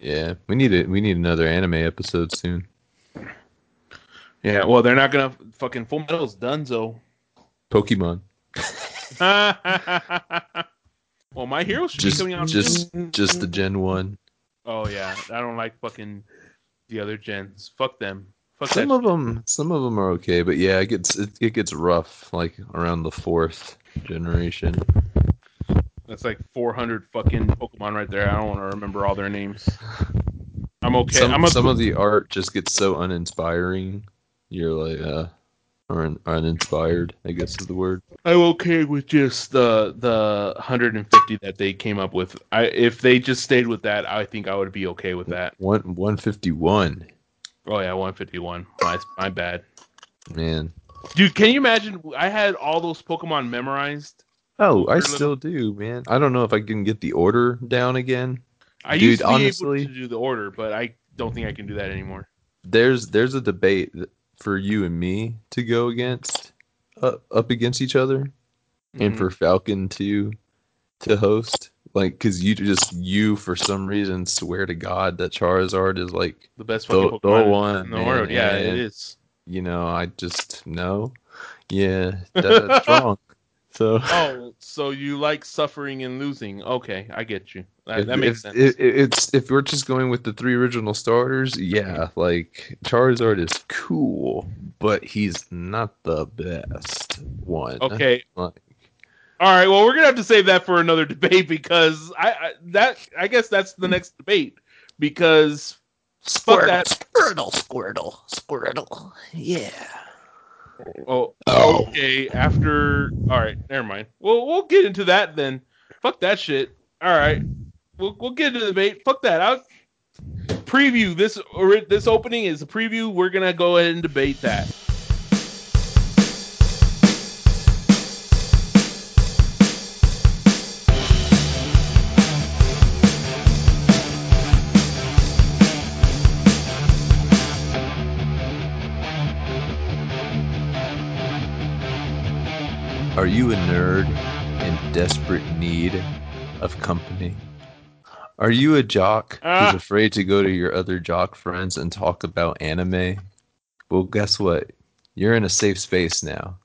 Yeah, we need it. We need another anime episode soon. Yeah, well, they're not gonna fucking Full Metal's Dunzo. Pokemon. well, my hero should be Just, coming out just, soon. just the Gen One. Oh yeah, I don't like fucking the other gens. Fuck them. Fuck Some that. of them, some of them are okay, but yeah, it gets it, it gets rough like around the fourth generation. That's like 400 fucking Pokemon right there. I don't want to remember all their names. I'm okay. Some, I'm a, some of the art just gets so uninspiring. You're like, uh, un, uninspired. I guess is the word. I'm okay with just the the 150 that they came up with. I if they just stayed with that, I think I would be okay with that. One one fifty one. Oh yeah, 151. My my bad. Man. Dude, can you imagine? I had all those Pokemon memorized. Oh, I still do, man. I don't know if I can get the order down again. I Dude, used to be honestly- able to do the order, but I don't think I can do that anymore. There's there's a debate for you and me to go against uh, up against each other, and Mhm. for Falcon to to host. Like, cause you just you for some reason swear to God that Charizard is like the best the- the one, in the man, world. Yeah, and- it is. you know I just know. yeah that, that's wrong. So Oh, so you like suffering and losing? Okay, I get you. That, if, that makes if- sense. If, it's if we're just going with the three original starters, yeah, like Charizard is cool, but he's not the best one. okay. Like, All right. Well, we're gonna have to save that for another debate because I, I that I guess that's the next debate because fuck that. Squirtle, Squirtle, Squirtle. Yeah. Oh, Oh. okay. After all right, never mind. Well, we'll get into that then. Fuck that shit. All right, we'll we'll get into the debate. Fuck that. I'll preview this. Or this opening is a preview. We're gonna go ahead and debate that. You a nerd in desperate need of company? Are you a jock Ah. who's afraid to go to your other jock friends and talk about anime? Well, guess what? You're in a safe space now.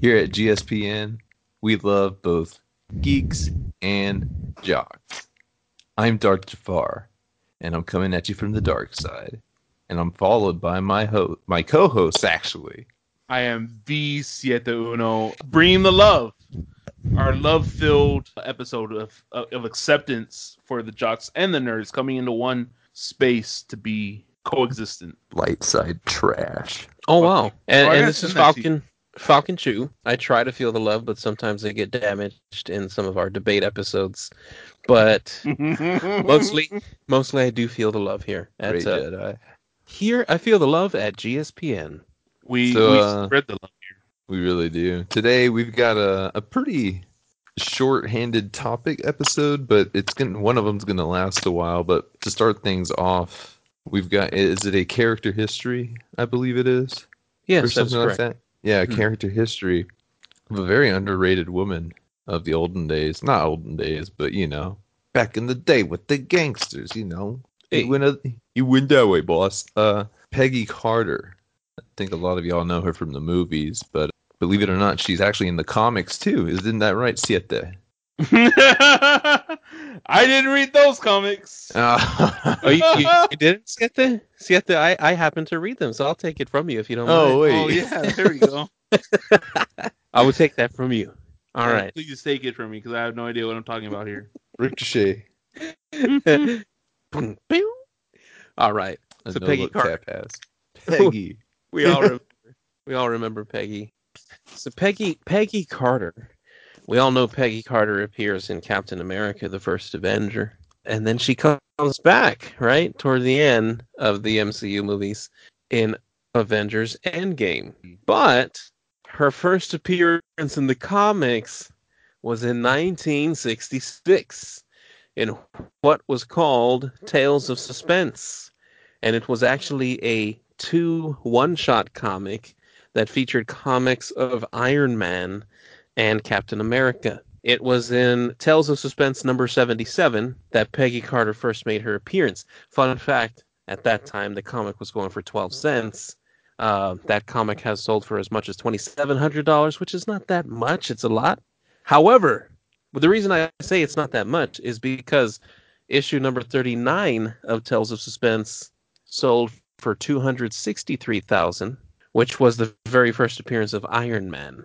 Here at GSPN, we love both geeks and jocks. I'm Dark Jafar, and I'm coming at you from the dark side. And I'm followed by my ho- my co-host, actually. I am the Siete Uno, bringing the love, our love-filled episode of, of of acceptance for the jocks and the nerds coming into one space to be coexistent. Light side trash. Oh wow! And, Oh, I and gotta this is send that to you. Falcon Falcon Chew. I try to feel the love, but sometimes they get damaged in some of our debate episodes. But mostly, mostly I do feel the love here. At, Great uh, Jedi. here, I feel the love at GSPN. We, So, we uh, spread the love here. We really do. Today we've got a, a pretty short-handed topic episode, but it's gonna one of them's gonna last a while. But to start things off, we've got is it a character history? I believe it is, or Yes, that's something like correct. that. Yeah, a Hmm. character history of a very underrated woman of the olden days. Not olden days, but you know, back in the day with the gangsters. You know, Hey. you went a, you went that way, boss. Uh, Peggy Carter. I think a lot of y'all know her from the movies, but believe it or not, she's actually in the comics too. Isn't that right, Siete? I didn't read those comics. Uh, Oh, you, you, you didn't, Siete? Siete, I, I happen to read them, so I'll take it from you if you don't oh mind. wait. Oh yeah, there we go. I will take that from you. All Yeah, right. please take it from me because I have no idea what I'm talking about here. Ricochet. Boom. All right. A So no Peggy Carter. Peggy. We all remember, we all remember Peggy. So Peggy Peggy Carter. We all know Peggy Carter appears in Captain America: The First Avenger, and then she comes back right toward the end of the MCU movies in Avengers Endgame. But her first appearance in the comics was in 1966 in what was called Tales of Suspense, and it was actually a two one-shot comic that featured comics of Iron Man and Captain America It was in Tales of Suspense number 77 that Peggy Carter first made her appearance. Fun fact at that time, the comic was going for 12 cents. Uh, that comic has sold for as much as $2,700, which is not that much. It's a lot. However, the reason I say it's not that much is because issue number 39 of Tales of Suspense sold for 263,000, which was the very first appearance of Iron Man.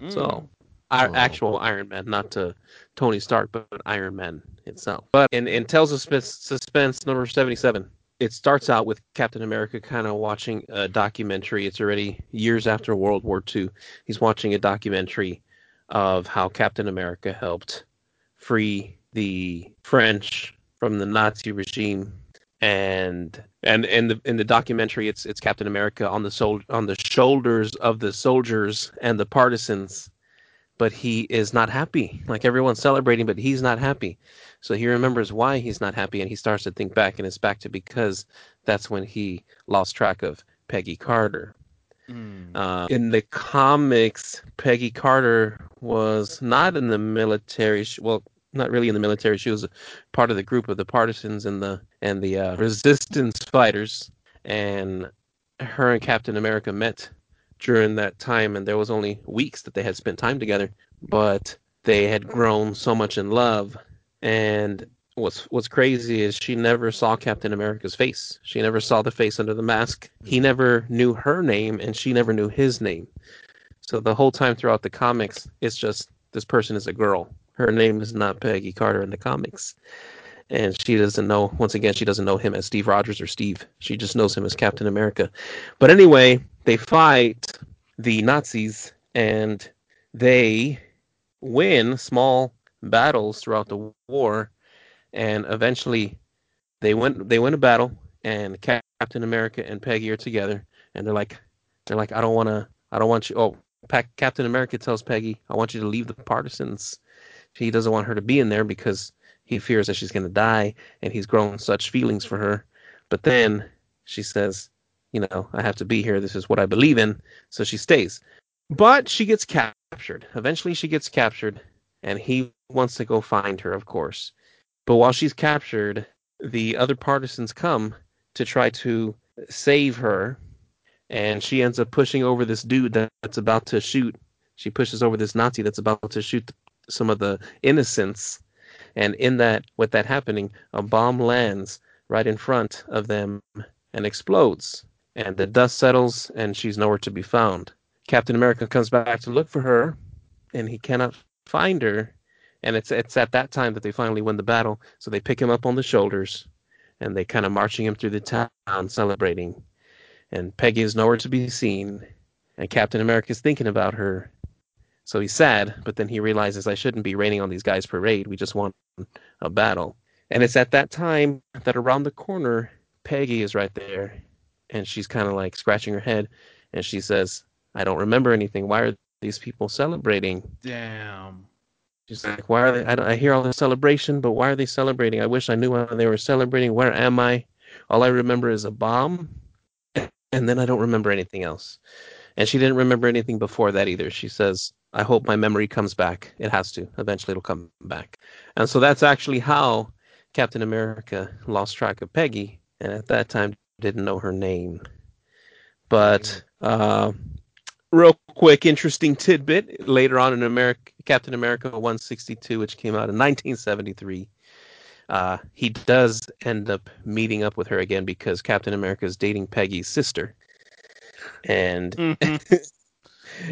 Mm. So, our Oh. actual Iron Man, not to Tony Stark, but Iron Man itself. But in, in Tales of Suspense, Suspense number 77, it starts out with Captain America kind of watching a documentary. It's already years after World War II. He's watching a documentary of how Captain America helped free the French from the Nazi regime. And and in the in the documentary, it's it's Captain America on the sol- on the shoulders of the soldiers and the partisans, but he is not happy. Like everyone's celebrating, but he's not happy. So he remembers why he's not happy, and he starts to think back, and it's back to because that's when he lost track of Peggy Carter. Mm. Uh, in the comics, Peggy Carter was not in the military. Well, not really in the military. She was part of the group of the partisans and the and the uh, resistance fighters. And her and Captain America met during that time, and there was only weeks that they had spent time together, but they had grown so much in love. And what's what's crazy is she never saw Captain America's face. She never saw the face under the mask. He never knew her name, and she never knew his name. So the whole time throughout the comics, it's just this person is a girl. Her name is not Peggy Carter in the comics. And she doesn't know, once again, she doesn't know him as Steve Rogers or Steve. She just knows him as Captain America. But anyway, they fight the Nazis and they win small battles throughout the war. And eventually they win they win a battle and Captain America and Peggy are together and they're like they're like I don't want to I don't want you oh Captain America tells Peggy I want you to leave the partisans. He doesn't want her to be in there because he fears that she's going to die and he's grown such feelings for her. But then she says, you know, I have to be here. This is what I believe in. So she stays. But she gets captured. Eventually she gets captured and he wants to go find her, of course. But while she's captured, the other partisans come to try to save her and she ends up pushing over this dude that's about to shoot. She pushes over this Nazi that's about to shoot some of the innocents. And in that, with that happening, a bomb lands right in front of them and explodes. And the dust settles, and she's nowhere to be found. Captain America comes back to look for her, and he cannot find her. And it's it's at that time that they finally win the battle. So they pick him up on the shoulders, and they kind of marching him through the town, celebrating. And Peggy is nowhere to be seen, and Captain America is thinking about her. So he's sad, but then he realizes I shouldn't be raining on these guys' parade. We just want a battle. And it's at that time that around the corner, Peggy is right there, and she's kind of like scratching her head, and she says, "I don't remember anything. Why are these people celebrating?" Damn. She's like, "Why are they? I, I hear all this celebration, but why are they celebrating? I wish I knew why they were celebrating. Where am I? All I remember is a bomb, and then I don't remember anything else." And she didn't remember anything before that either. She says, "I hope my memory comes back. It has to. Eventually, it'll come back." And so that's actually how Captain America lost track of Peggy, and at that time didn't know her name. But uh, real quick, interesting tidbit later on in America, Captain America 162, which came out in 1973. Uh, he does end up meeting up with her again because Captain America is dating Peggy's sister, and Mhm.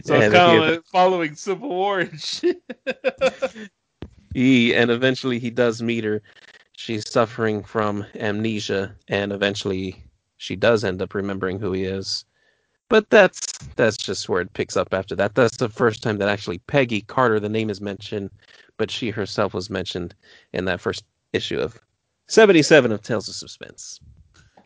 so it's kind of following Civil War and shit. he and eventually he does meet her. She's suffering from amnesia, and eventually she does end up remembering who he is. But that's that's just where it picks up after that. That's the first time that actually Peggy Carter, the name is mentioned, but she herself was mentioned in that first issue of 77 of Tales of Suspense.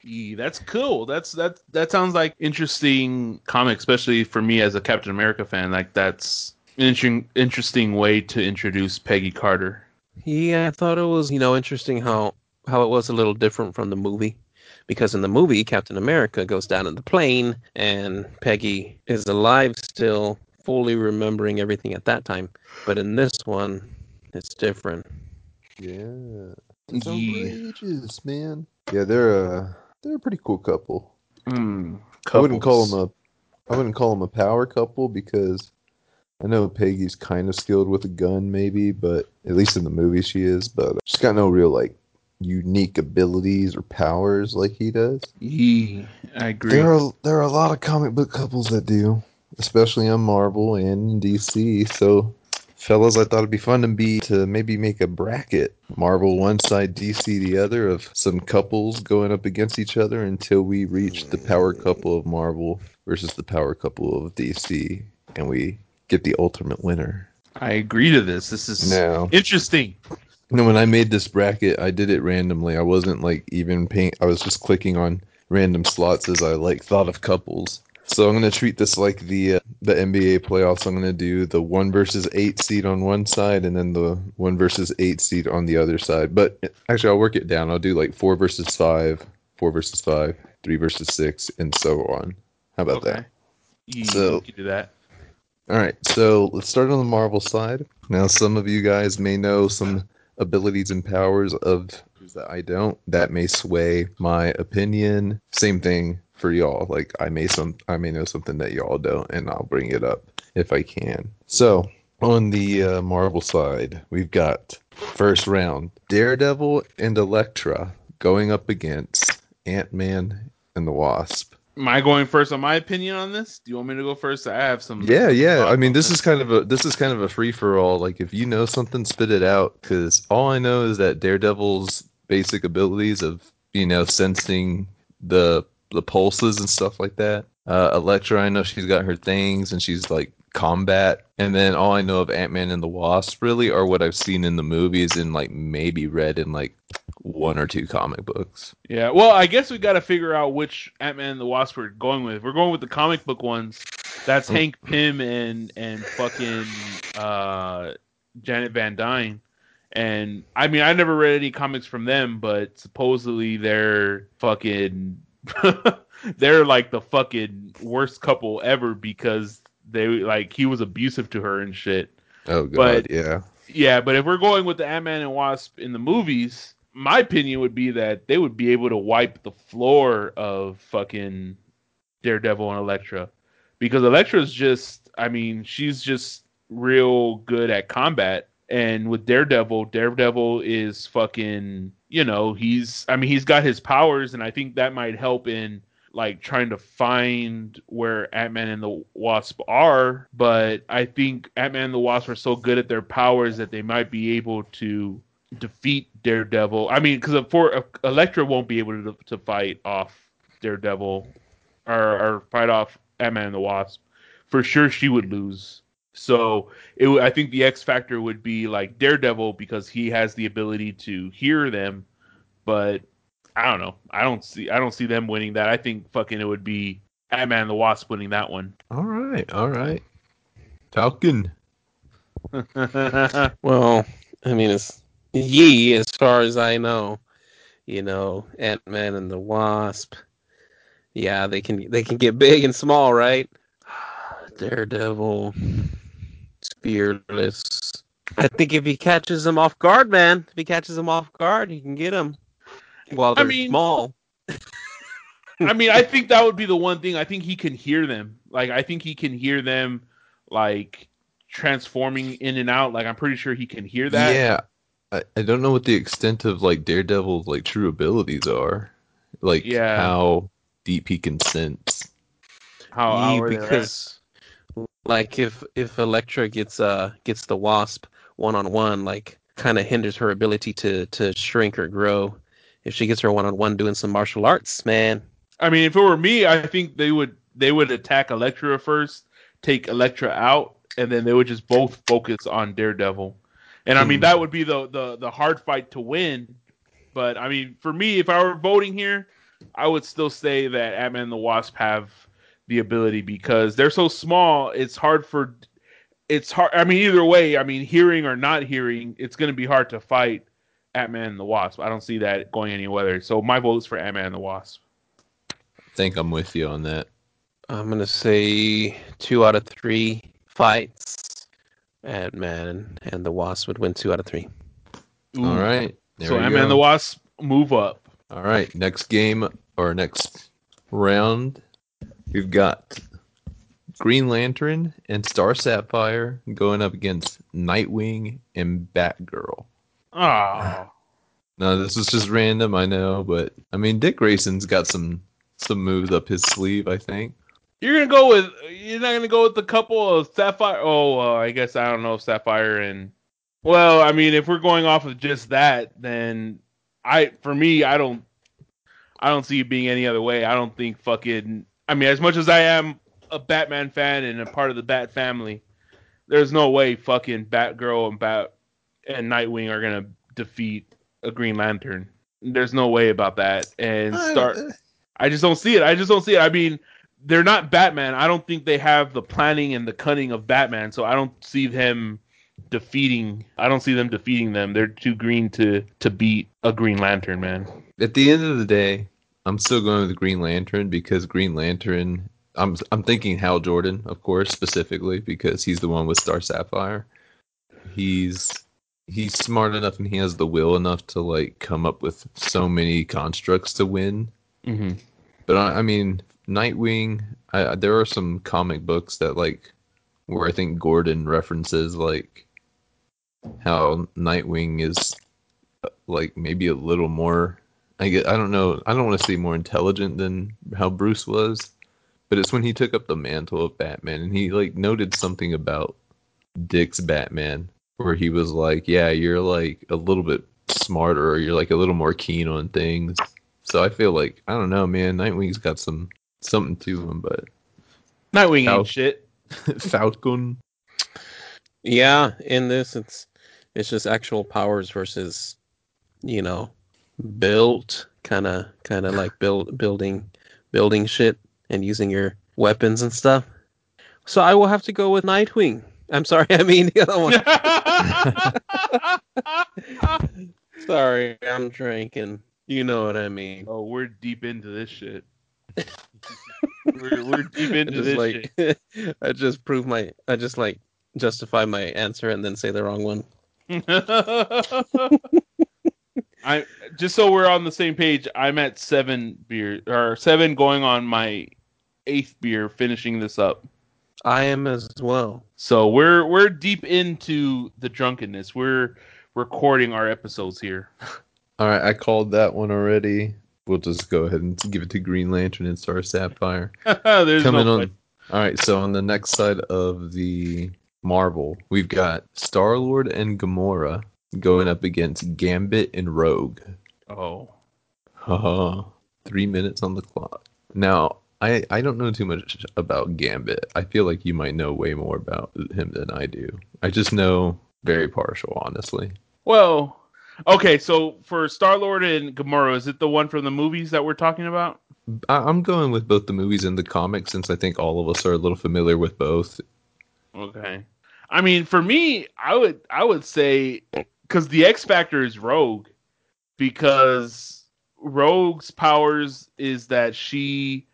Yeah, that's cool. That's that. That sounds like interesting comic, especially for me as a Captain America fan. Like that's an interesting, interesting way to introduce Peggy Carter. Yeah, I thought it was, you know, interesting how how it was a little different from the movie. Because in the movie, Captain America goes down in the plane and Peggy is alive still, fully remembering everything at that time. But in this one, it's different. Yeah. It's Yeah. outrageous, man. Yeah, they're a they're a pretty cool couple. Mm, I wouldn't call them a I wouldn't call them a power couple because I know Peggy's kind of skilled with a gun, maybe, but at least in the movie she is. But she's got no real like unique abilities or powers like he does. Yeah, I agree. There are there are a lot of comic book couples that do, especially on Marvel and DC. So, fellas, I thought it'd be fun to be to maybe make a bracket: Marvel one side, DC the other, of some couples going up against each other until we reach the power couple of Marvel versus the power couple of DC, and we get the ultimate winner. I agree to this. This is Now, interesting. no, when I made this bracket, I did it randomly. I wasn't like even paying. I was just clicking on random slots as I like thought of couples. So I'm gonna treat this like the uh, the NBA playoffs. I'm gonna do the one versus eight seed on one side, and then the one versus eight seed on the other side. But actually, I'll work it down. I'll do like four versus five, four versus five, three versus six, and so on. How about okay. that? You, So- you can do that. All right, so let's start on the Marvel side. Now, some of you guys may know some abilities and powers of that I don't. That may sway my opinion. Same thing for y'all. Like I may some I may know something that y'all don't, and I'll bring it up if I can. So on the uh, Marvel side, we've got first round Daredevil and Elektra going up against Ant Man and the Wasp. Am I going first on my opinion on this? Do you want me to go first? I have some. Yeah, yeah. I mean, this is kind of a this is kind of a free for all. Like, if you know something, spit it out. Because all I know is that Daredevil's basic abilities of you know sensing the the pulses and stuff like that. Uh, Elektra, I know she's got her things and she's like combat. And then all I know of Ant Man and the Wasp really are what I've seen in the movies and like maybe read in like one or two comic books. Yeah, well, I guess we got to figure out which Ant Man and the Wasp we're going with. We're going with the comic book ones. That's. Hank Pym and and fucking uh, Janet Van Dyne. And I mean, I never read any comics from them, but supposedly they're fucking they're like the fucking worst couple ever because they like he was abusive to her and shit. Oh god, But- yeah. Yeah, but if we're going with the Ant Man and Wasp in the movies, my opinion would be that they would be able to wipe the floor of fucking Daredevil and Elektra. Because Elektra's just, I mean, she's just real good at combat. And with Daredevil, Daredevil is fucking, you know, he's, I mean, he's got his powers, and I think that might help in like trying to find where Ant Man and the Wasp are, but I think Ant Man and the Wasp are so good at their powers that they might be able to defeat Daredevil. I mean, because for Elektra won't be able to to fight off Daredevil or, or fight off Ant Man and the Wasp. For sure, she would lose. So it, I think the X factor would be like Daredevil because he has the ability to hear them, but I don't know. I don't see. I don't see them winning that. I think fucking it would be Ant Man and the Wasp winning that one. All right, all right. Falcon. Well, I mean, it's ye as far as I know. You know, Ant Man and the Wasp. Yeah, they can they can get big and small, right? Daredevil, Fearless. I think if he catches them off guard, man, if he catches them off guard, he can get them while I they're mean- small. I mean, I think that would be the one thing. I think he can hear them. Like, I think he can hear them, like transforming in and out. Like, I'm pretty sure he can hear that. Yeah, I, I don't know what the extent of like Daredevil's like true abilities are, like Yeah. how deep he can sense. How, Ye, how are they because like if if Elektra gets uh gets the Wasp one on one, like kind of hinders her ability to to shrink or grow. If she gets her one on one doing some martial arts, man, I mean, if it were me, I think they would they would attack Elektra first, take Elektra out, and then they would just both focus on Daredevil. And I mean, Hmm. that would be the the the hard fight to win. But I mean, for me, if I were voting here, I would still say that Ant Man and the Wasp have the ability because they're so small. It's hard for it's hard. I mean, either way, I mean, hearing or not hearing, it's going to be hard to fight Ant Man and the Wasp. I don't see that going anywhere. So my vote is for Ant Man and the Wasp. I think I'm with you on that. I'm gonna say two out of three fights, Ant Man and the Wasp would win two out of three. Ooh. All right. there So Ant Man and the Wasp move up. All right, next game or next round, we've got Green Lantern and Star Sapphire going up against Nightwing and Batgirl. Oh. No, this is just random, I know, but I mean Dick Grayson's got some some moves up his sleeve, I think. You're gonna go with you're not gonna go with the couple of Sapphire. Oh, uh, I guess I don't know if Sapphire and well, I mean, if we're going off of just that, then I for me, I don't, I don't see it being any other way. I don't think fucking. I mean, as much as I am a Batman fan and a part of the Bat family, there's no way fucking Batgirl and Bat and Nightwing are gonna defeat a Green Lantern. There's no way about that. And start. I just don't see it. I just don't see it. I mean, they're not Batman. I don't think they have the planning and the cunning of Batman, so I don't see them defeating. I don't see them defeating them. They're too green to to beat a Green Lantern, man. At the end of the day, I'm still going with Green Lantern because Green Lantern. I'm I'm thinking Hal Jordan, of course, specifically because he's the one with Star Sapphire. He's he's smart enough and he has the will enough to like come up with so many constructs to win. Mm-hmm. But I, I mean, Nightwing. I, there are some comic books that like where I think Gordon references like how Nightwing is uh, like maybe a little more. I get. I don't know. I don't want to say more intelligent than how Bruce was, but it's when he took up the mantle of Batman and he like noted something about Dick's Batman where he was like, "Yeah, you're like a little bit smarter, or you're like a little more keen on things." So I feel like I don't know, man. Nightwing's got some something to him, but Nightwing Ow. ain't shit. Falcon. Yeah, in this it's it's just actual powers versus you know built kind of kind of like build building building shit and using your weapons and stuff. So I will have to go with Nightwing. I'm sorry, I mean the other one. sorry, I'm drinking. You know what I mean. oh, we're deep into this shit. we're, we're deep into this like I just prove my I just like justify my answer and then say the wrong one. Shit. I just so we're on the same page. I'm at seven beer or seven, going on my eighth beer, finishing this up. I am as well. So we're we're deep into the drunkenness. We're recording our episodes here. All right, I called that one already. We'll just go ahead and give it to Green Lantern and Star Sapphire. There's Coming no on. question. All right, so on the next side of the Marvel, we've got Star Lord and Gamora going up against Gambit and Rogue. Oh, Haha, three minutes on the clock. Now, I I don't know too much about Gambit. I feel like you might know way more about him than I do. I just know very partial, honestly. well, okay. So for Star Lord and Gamora, is it the one from the movies that we're talking about? I, I'm going with both the movies and the comics since I think all of us are a little familiar with both. Okay. I mean, for me, I would I would say because the X Factor is Rogue, because Rogue's powers is that she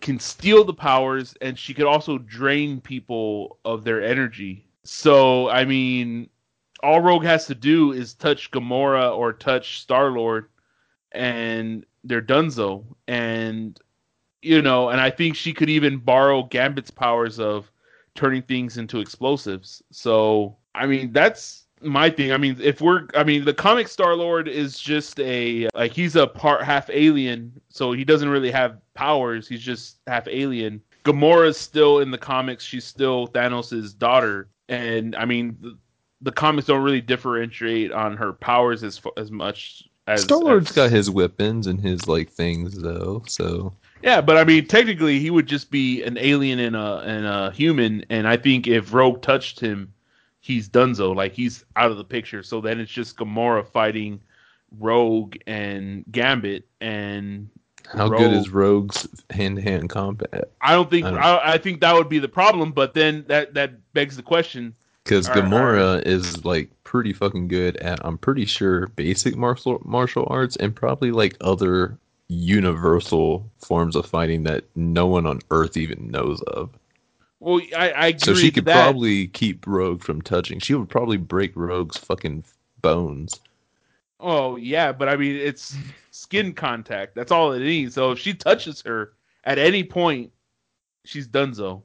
can steal the powers and she could also drain people of their energy. So I mean, all Rogue has to do is touch Gamora or touch Star Lord, and they're donezo. And you know, and I think she could even borrow Gambit's powers of turning things into explosives. So, I mean, that's my thing. I mean, if we're, I mean, the comic Star Lord is just a, like, he's a part half alien, so he doesn't really have powers. He's just half alien. Gamora's still in the comics, she's still Thanos' daughter. And, I mean, the, the comics don't really differentiate on her powers as as much as Star Lord's got his weapons and his like things though, so Yeah, but I mean, technically, he would just be an alien and a and a human. And I think if Rogue touched him, he's Dunzo. Like he's out of the picture. So then it's just Gamora fighting Rogue and Gambit. And how good is Rogue's hand to hand combat? I don't think I don't- I, I think that would be the problem. But then that that begs the question. Because All right, all Gamora is like pretty fucking good at, I'm pretty sure, basic martial martial arts and probably like other universal forms of fighting that no one on Earth even knows of. Well, I, I agree So she could that. probably keep Rogue from touching. She would probably break Rogue's fucking bones. Oh yeah, but I mean it's skin contact. That's all it needs. So if she touches her at any point, she's donezo.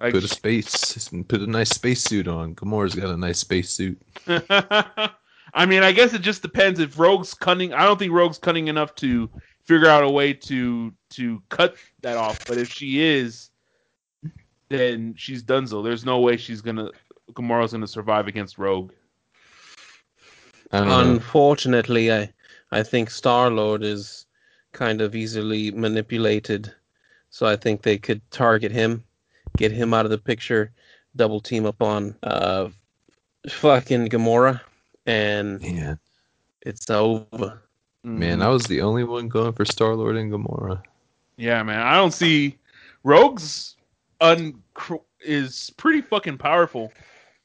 Like, Put a space, put a nice spacesuit on. Gamora's got a nice spacesuit. I mean, I guess it just depends if Rogue's cunning. I don't think Rogue's cunning enough to figure out a way to to cut that off. But if she is, then she's donezo. There's no way she's gonna Gamora's gonna survive against Rogue. I know. Unfortunately, I I think Star Lord is kind of easily manipulated, so I think they could target him, get him out of the picture, double team up on uh fucking Gamora, and yeah. it's over. man, I was the only one going for Star Lord and Gamora. Yeah, man. I don't see Rogue's un is pretty fucking powerful.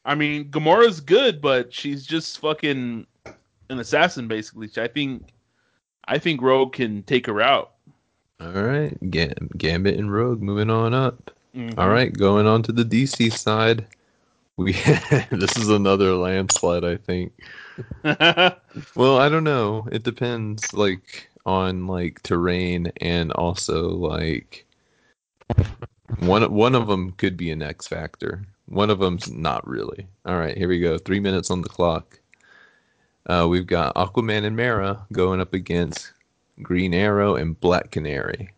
I mean, Gamora's good, but she's just fucking an assassin basically. I think I think Rogue can take her out. All right, Gam- Gambit and Rogue moving on up. Mhm. All right, going on to the DC side. We this is another landslide, I think. Well, I don't know. It depends, like on like terrain and also like one one of them could be an X factor. One of them's not really. All right, here we go. Three minutes on the clock. Uh, we've got Aquaman and Mera going up against Green Arrow and Black Canary.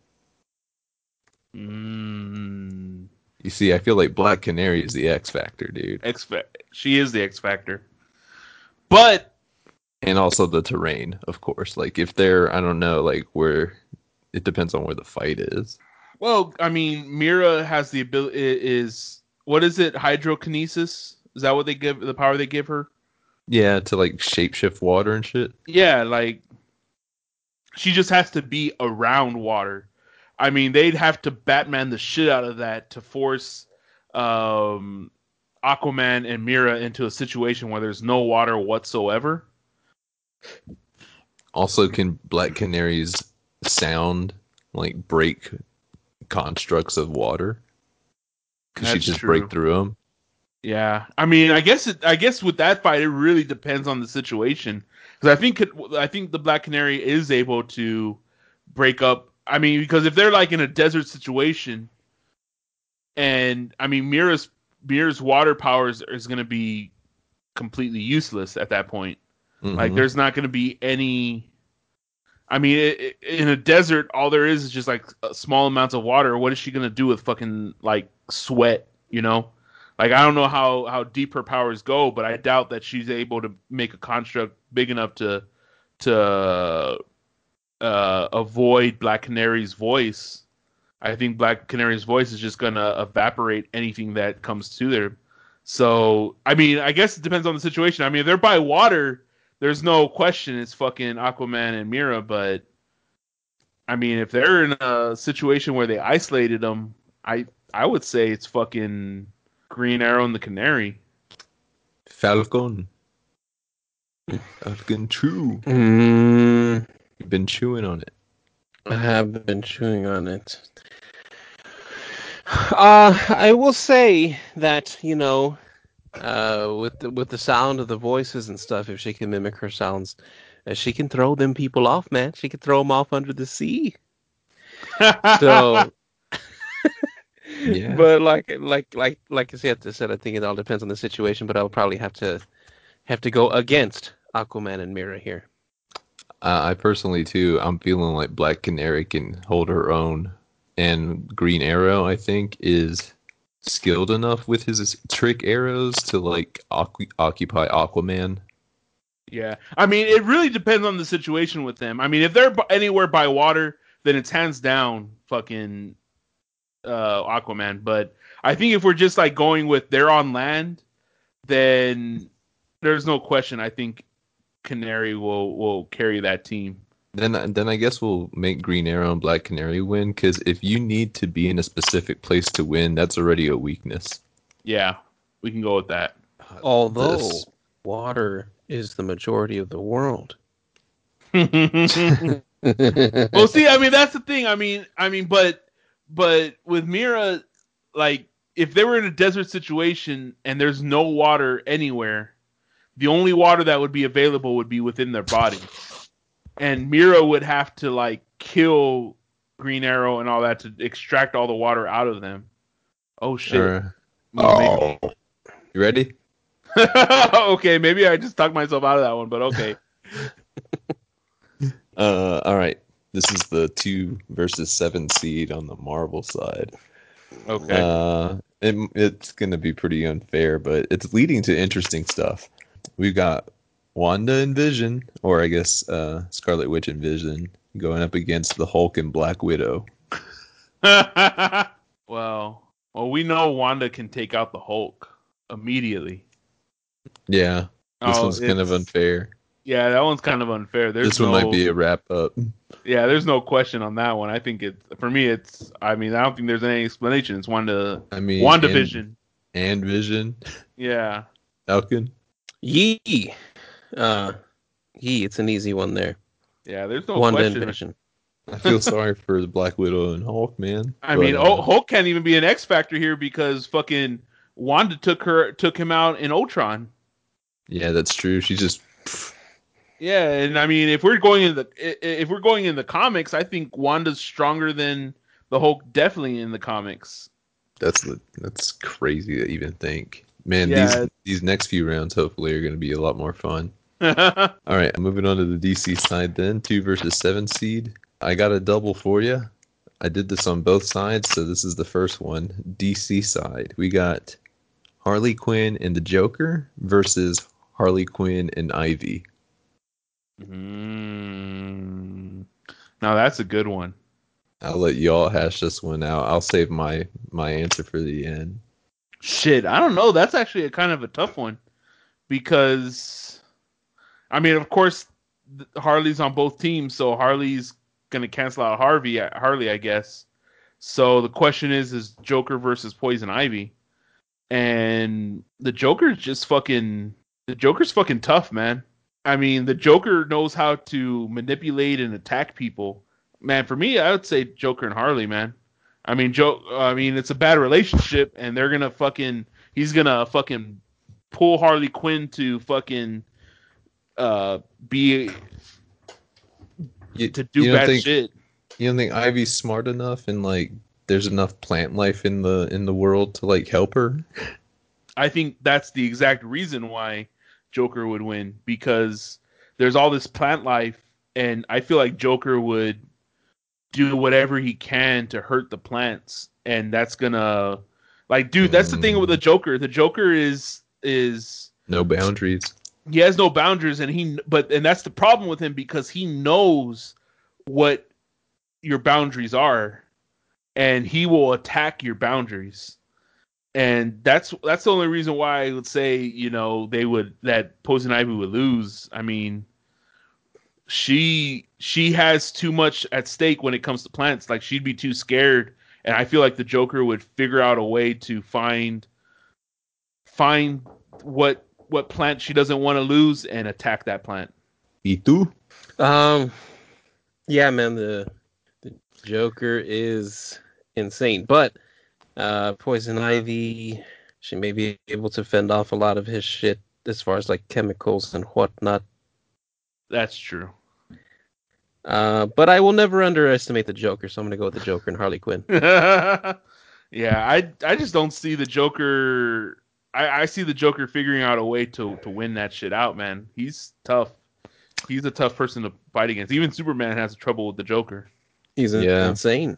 mm, You see, I feel like Black Canary is the X factor, dude, X she is the X Factor. But and also the terrain, of course. Like if they're, I don't know, like where it depends on where the fight is. Well, I mean, Mera has the ability is what is it? Hydrokinesis? Is that what they give the power they give her? Yeah, to like shapeshift water and shit. Yeah, like she just has to be around water. I mean, they'd have to Batman the shit out of that to force um, Aquaman and Mera into a situation where there's no water whatsoever. Also, can Black Canary's sound like break constructs of water? Could she just true. break through them? Yeah, I mean, I guess it, I guess with that fight, it really depends on the situation. Because I think it, I think the Black Canary is able to break up. I mean, because if they're like in a desert situation, and I mean, Mera's Mera's water powers is going to be completely useless at that point. Like, Mhm. there's not going to be any. I mean, i i in a desert, all there is is just like small amounts of water. What is she to do with fucking like sweat? You know, like I don't know how how deep her powers go, but I doubt that she's able to make a construct big enough to to uh, avoid Black Canary's voice. I think Black Canary's voice is just gonna evaporate anything that comes to there. So I mean, I guess it depends on the situation. I mean, if they're by water, there's no question it's fucking Aquaman and Mera. But I mean, if they're in a situation where they isolated them, I I would say it's fucking Green Arrow and the Canary. Falcon. Falcon Chew. Mm, You've been chewing on it. I have been chewing on it. Uh, I will say that you know, uh, with the, with the sound of the voices and stuff, if she can mimic her sounds, uh, she can throw them people off, man. She can throw them off under the sea. So, Yeah. but like like like like I said, I said, I think it all depends on the situation. But I'll probably have to have to go against Aquaman and Mera here. Uh, I personally too, I'm feeling like Black Canary can hold her own, and Green Arrow, I think, is skilled enough with his trick arrows to like occupy Aquaman. Yeah, I mean, it really depends on the situation with them. I mean, if they're anywhere by water, then it's hands down fucking uh, Aquaman. But I think if we're just like going with they're on land, then there's no question. I think Canary will will carry that team. Then, then I guess we'll make Green Arrow and Black Canary win because if you need to be in a specific place to win, that's already a weakness. Yeah, we can go with that. Uh, Although This- water is the majority of the world. well, see, I mean, that's the thing. I mean, I mean, but but with Mera, like if they were in a desert situation and there's no water anywhere, the only water that would be available would be within their body. And Mera would have to like kill Green Arrow and all that to extract all the water out of them. Oh shit. Or- Maybe- you ready? okay, maybe I just talked myself out of that one, but okay. Uh, all right. This is the two versus seven seed on the Marvel side. Okay. Uh, it, it's going to be pretty unfair, but it's leading to interesting stuff. We've got Wanda and Vision, or I guess uh, Scarlet Witch and Vision, going up against the Hulk and Black Widow. well, well, we know Wanda can take out the Hulk immediately. Yeah, this Oh, one's kind of unfair. Yeah, that one's kind of unfair. There's this one no, might be a wrap up. Yeah, there's no question on that one. I think it's for me. It's. I mean, I don't think there's any explanation. It's Wanda. I mean, WandaVision. and, and Vision, Yeah. Falcon. Yee. Uh, he. It's an easy one there. Yeah. There's no Wanda and question. Vision. I feel sorry for the Black Widow and Hulk, man. I But, mean, uh, Hulk can't even be an X factor here because fucking Wanda took her took him out in Ultron. yeah, that's true. She just Yeah, and I mean, if we're going in the if we're going in the comics, I think Wanda's stronger than the Hulk. Definitely in the comics. That's that's crazy to even think. Man, Yeah. these these next few rounds hopefully are going to be a lot more fun. All right, moving on to the DC side then, two versus seven seed. I got a double for you. I did this on both sides, so this is the first one. DC side, we got Harley Quinn and the Joker versus Harley Quinn and Ivy. mm. Now that's a good one. I'll let y'all hash this one out. I'll save my my answer for the end. Shit, I don't know. That's actually a kind of a tough one because, I mean, of course, Harley's on both teams, so Harley's gonna cancel out Harvey, Harley, I guess. So the question is, is Joker versus Poison Ivy, and the Joker's just fucking. The Joker's fucking tough, man. I mean, the Joker knows how to manipulate and attack people. Man, for me, I would say Joker and Harley, man. I mean, Joe. I mean, it's a bad relationship, and they're gonna fucking. He's gonna fucking pull Harley Quinn to fucking uh be You, to do bad think, shit. You don't think Ivy's smart enough and like there's enough plant life in the in the world to like help her? I think that's the exact reason why Joker would win because there's all this plant life, and I feel like Joker would do whatever he can to hurt the plants, and that's gonna like, dude, that's the thing with the Joker. The Joker is is No boundaries. He has no boundaries and he but and that's the problem with him because he knows what your boundaries are and he will attack your boundaries. And that's that's the only reason why I would say you know they would that Poison Ivy would lose. I mean she she has too much at stake when it comes to plants. Like she'd be too scared. And I feel like the Joker would figure out a way to find find what what plant she doesn't want to lose and attack that plant. Y tú? Um, yeah, man, the the Joker is insane, but uh, Poison Ivy, she may be able to fend off a lot of his shit as far as like chemicals and whatnot. That's true. Uh, but I will never underestimate the Joker, so I'm gonna go with the Joker and Harley Quinn. yeah, I I just don't see the Joker. I, I see the Joker figuring out a way to to win that shit out, man. He's tough. He's a tough person to fight against. Even Superman has trouble with the Joker. He's Yeah. insane.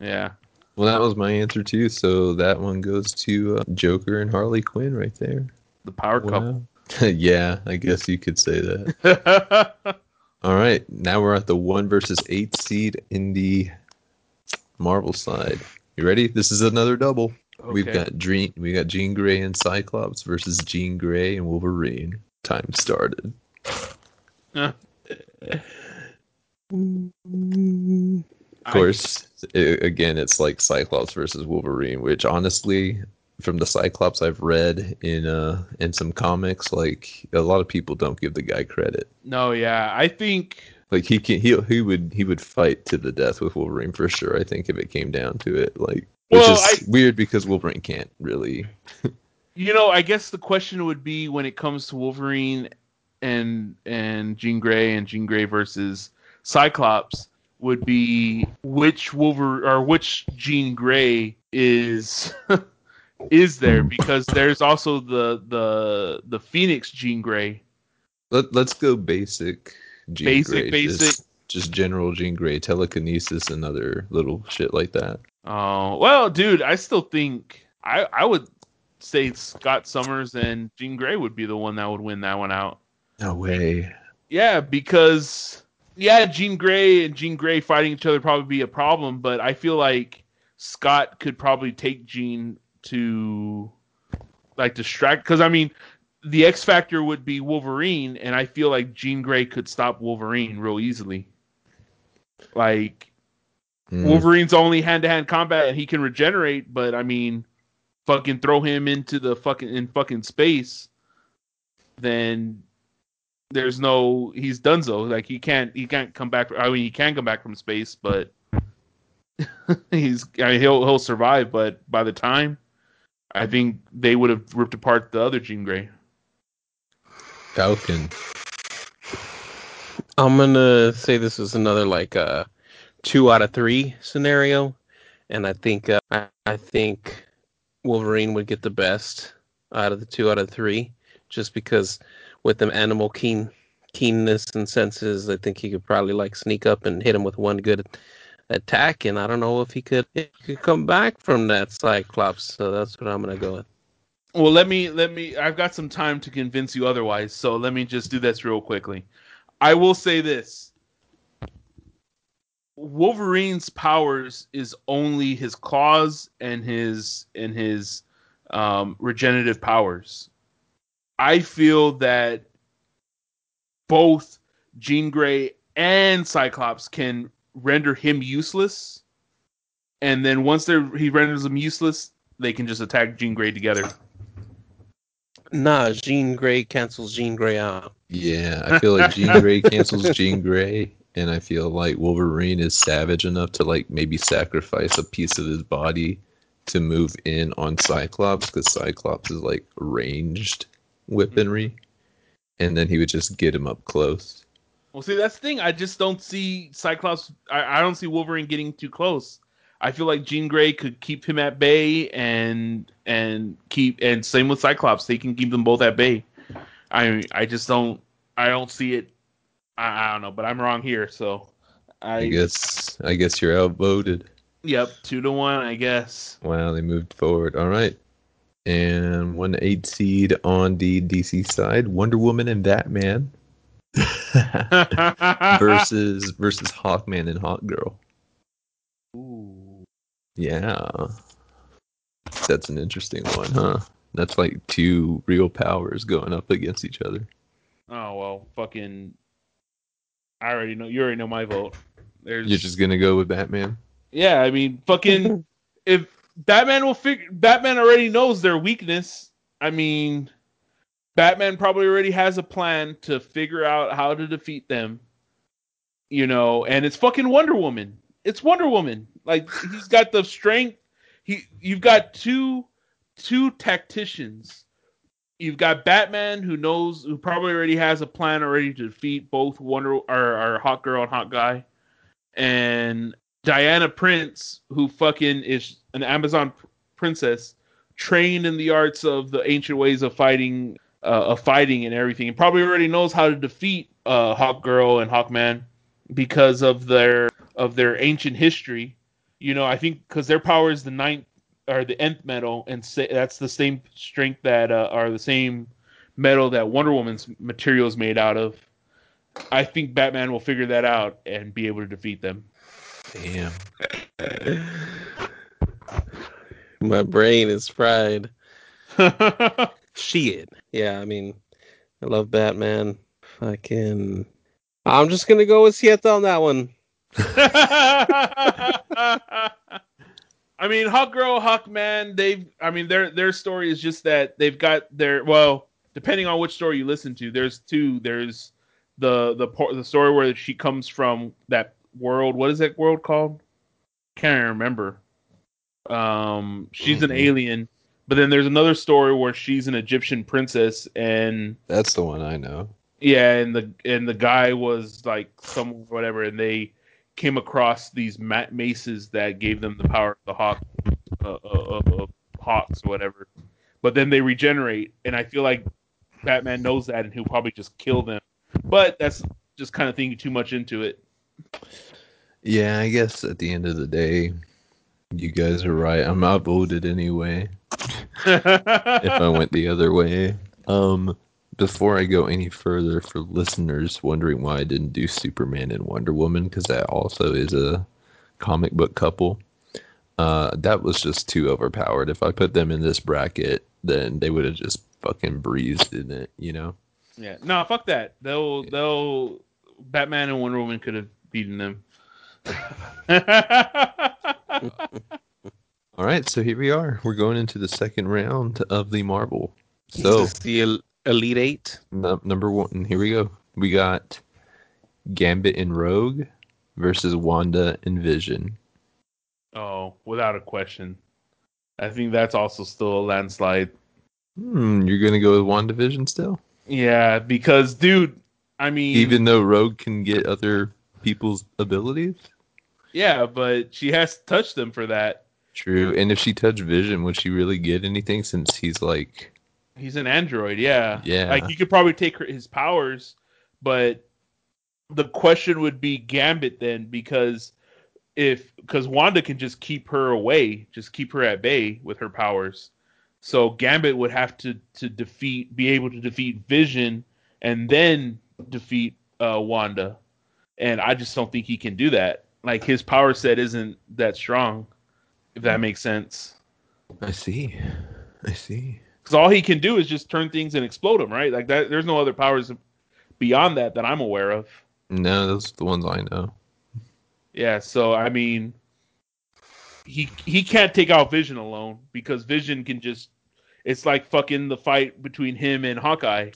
Yeah. Well, that was my answer too. So that one goes to uh, Joker and Harley Quinn right there. The power Wow. yeah, I guess you could say that. All right, now we're at the one versus eight seed in the Marvel side. You ready? This is another double. We've got Dream, we got Jean Grey and Cyclops versus Jean Grey and Wolverine. Time started. Of course, i again, it's like Cyclops versus Wolverine, which honestly, from the Cyclops I've read in uh in some comics, like a lot of people don't give the guy credit. No, yeah, I think Like he can he he would he would fight to the death with Wolverine for sure. I think if it came down to it, like which Well, is weird because Wolverine can't really. You know, I guess the question would be when it comes to Wolverine and and Jean Grey and Jean Grey versus Cyclops would be which Wolverine or which Jean Grey is is there because there's also the the the Phoenix Jean Grey. Let Let's go basic. Jean Basic, Grey, basic. Just, just general Jean Grey, telekinesis, and other little shit like that. Oh well, dude, I still think I I would say Scott Summers and Jean Grey would be the one that would win that one out. No way. Yeah, because yeah, Jean Grey and Jean Grey fighting each other probably be a problem, but I feel like Scott could probably take Jean to like distract because I mean the X factor would be Wolverine, and I feel like Jean Grey could stop Wolverine real easily. Like Mm. Wolverine's only hand to hand combat and he can regenerate, but I mean fucking throw him into the fucking in fucking space, then there's no he's donezo. Like he can't he can't come back I mean he can come back from space, but he's I mean he'll he'll survive, but by the time I think they would have ripped apart the other Jean Grey. Falcon. I'm gonna say this is another like uh two out of three scenario, and I think uh, I, think Wolverine would get the best out of the two out of three, just because with them animal keen keenness and senses, I think he could probably like sneak up and hit him with one good attack, and I don't know if he could if he could come back from that Cyclops. So that's what I'm gonna go with. Well, let me let me. I've got some time to convince you otherwise, so let me just do this real quickly. I will say this: Wolverine's powers is only his claws and his and his um, regenerative powers. I feel that both Jean Grey and Cyclops can render him useless, and then once they he renders them useless, they can just attack Jean Grey together. Nah, Jean Grey cancels Jean Grey out. Yeah, I feel like Jean Grey cancels Jean Grey, and I feel like Wolverine is savage enough to like maybe sacrifice a piece of his body to move in on Cyclops because Cyclops is like ranged weaponry, mm-hmm. and then he would just get him up close. Well, see, that's the thing. I just don't see Cyclops. I, I don't see Wolverine getting too close. I feel like Jean Grey could keep him at bay, and and keep and same with Cyclops. They can keep them both at bay. I I just don't. I don't see it. I, I don't know, but I'm wrong here. So I, I guess I guess you're outvoted. Yep, two to one. I guess. Wow, they moved forward. All right. And one eight seed on the DC side, Wonder Woman and Batman versus versus Hawkman and Hawkgirl. Ooh. Yeah. That's an interesting one, huh? That's like two real powers going up against each other. Oh well, fucking. I already know. You already know my vote. There's. You're just gonna go with Batman? Yeah, I mean, fucking. if Batman will figure, Batman already knows their weakness. I mean, Batman probably already has a plan to figure out how to defeat them. You know, and it's fucking Wonder Woman. It's Wonder Woman. Like he's got the strength. He, you've got two, two tacticians. You've got Batman who knows, who probably already has a plan already to defeat both Wonder or, or Hot Girl and Hot Guy, and Diana Prince, who fucking is an Amazon princess, trained in the arts of the ancient ways of fighting, uh, of fighting and everything, and probably already knows how to defeat uh, Hawk Girl and Hawkman because of their of their ancient history. You know, I think because their power is the ninth or the nth metal, and sa- that's the same strength that uh, are the same metal that Wonder Woman's material is made out of. I think Batman will figure that out and be able to defeat them. Damn. My brain is fried. Shit. Yeah, I mean, I love Batman. Fucking. I'm just gonna go with Siete on that one. I mean, Hawk Girl, Hawk Man, they've I mean their their story is just that they've got their well, depending on which story you listen to, there's two. There's the the the story where she comes from that world. What is that world called? Can't remember. Um, she's an Mhm. alien, but then there's another story where she's an Egyptian princess, and That's the one I know. yeah, and the and the guy was like some whatever, and they came across these ma- maces that gave them the power of the hawk, uh, uh, uh, uh, hawks or whatever. But then they regenerate, and I feel like Batman knows that, and he'll probably just kill them. But that's just kind of thinking too much into it. Yeah, I guess at the end of the day, you guys are right. I'm outvoted anyway. If I went the other way. Um, before I go any further, for listeners wondering why I didn't do Superman and Wonder Woman, because that also is a comic book couple. Uh, that was just too overpowered. If I put them in this bracket, then they would have just fucking breezed in it, you know? yeah, no, fuck that. They'll they'll Batman and Wonder Woman could have beaten them. All right, so here we are. We're going into the second round of the Marvel. Is So, this the El- Elite Eight? num- number one, here we go. We got Gambit and Rogue versus Wanda and Vision. oh, without a question. I think that's also still a landslide. Hmm, you're gonna go with WandaVision still, Yeah, because dude, I mean, even though Rogue can get other people's abilities. yeah, but she has to touch them for that. True, and if she touched Vision, would she really get anything? Since he's like, He's an android, yeah. Yeah. Like you could probably take his powers, but the question would be Gambit then because if because Wanda can just keep her away, just keep her at bay with her powers. So Gambit would have to to defeat, be able to defeat Vision, and then defeat uh, Wanda. And I just don't think he can do that. Like his power set isn't that strong, if that makes sense. I see, I see. Because all he can do is just turn things and explode them, right? Like that. There's no other powers beyond that that I'm aware of. No, those are the ones I know. Yeah. So I mean, he he can't take out Vision alone because Vision can just. It's like fucking the fight between him and Hawkeye.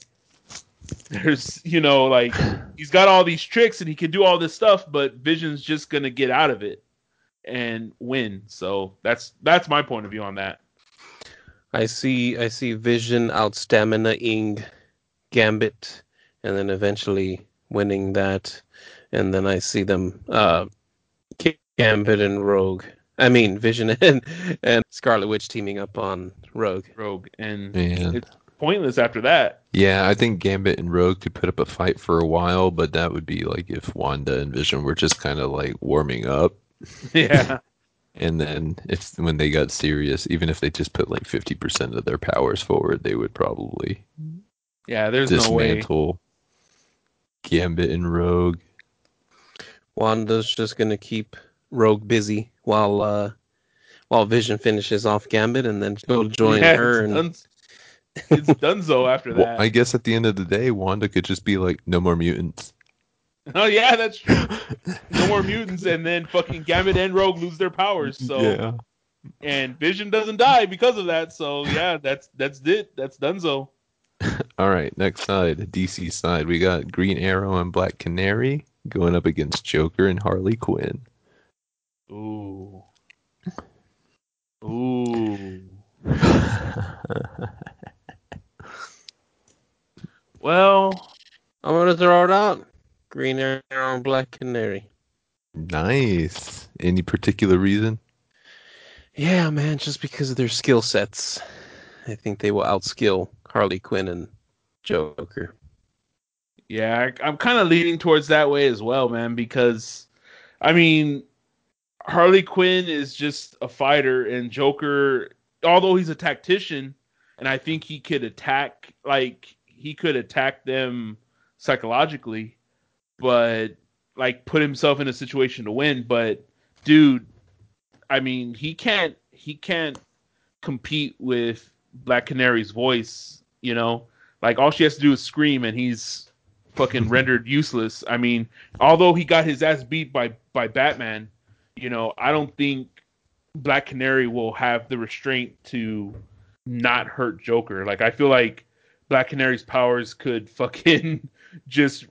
There's, you know, like he's got all these tricks and he can do all this stuff, but Vision's just gonna get out of it and win. So that's that's my point of view on that. I see. I see Vision out stamina-ing Gambit, and then eventually winning that, and then I see them uh, Gambit and Rogue. I mean Vision and and Scarlet Witch teaming up on Rogue. Rogue and Man. it's pointless after that. Yeah, I think Gambit and Rogue could put up a fight for a while, but that would be like if Wanda and Vision were just kind of like warming up. Yeah. And then if when they got serious, even if they just put like 50% of their powers forward, they would probably Yeah, there's no way. Gambit and Rogue. Wanda's just gonna keep Rogue busy while uh, while Vision finishes off Gambit, and then go join Yeah, her. it's, And done, it's donezo after Well, that. I guess at the end of the day, Wanda could just be like, no more mutants. Oh yeah, that's true. No more mutants, and then fucking Gambit and Rogue lose their powers. So yeah. and Vision doesn't die because of that. So yeah, that's that's it. That's donezo. All right, next side, DC side, we got Green Arrow and Black Canary going up against Joker and Harley Quinn. Ooh. Ooh. Well, I'm gonna throw it out. Green Arrow and Black Canary. nice. Any particular reason? Yeah, man, just because of their skill sets, I think they will outskill Harley Quinn and Joker. Yeah, I, I'm kind of leaning towards that way as well, man. Because, I mean, Harley Quinn is just a fighter, and Joker, although he's a tactician, and I think he could attack, like he could attack them psychologically, but like put himself in a situation to win. But, dude, I mean, he can't, he can't compete with Black Canary's voice. You know, like all she has to do is scream, and he's fucking rendered useless. I mean, although he got his ass beat by by Batman, you know, I don't think Black Canary will have the restraint to not hurt Joker. Like I feel like Black Canary's powers could fucking just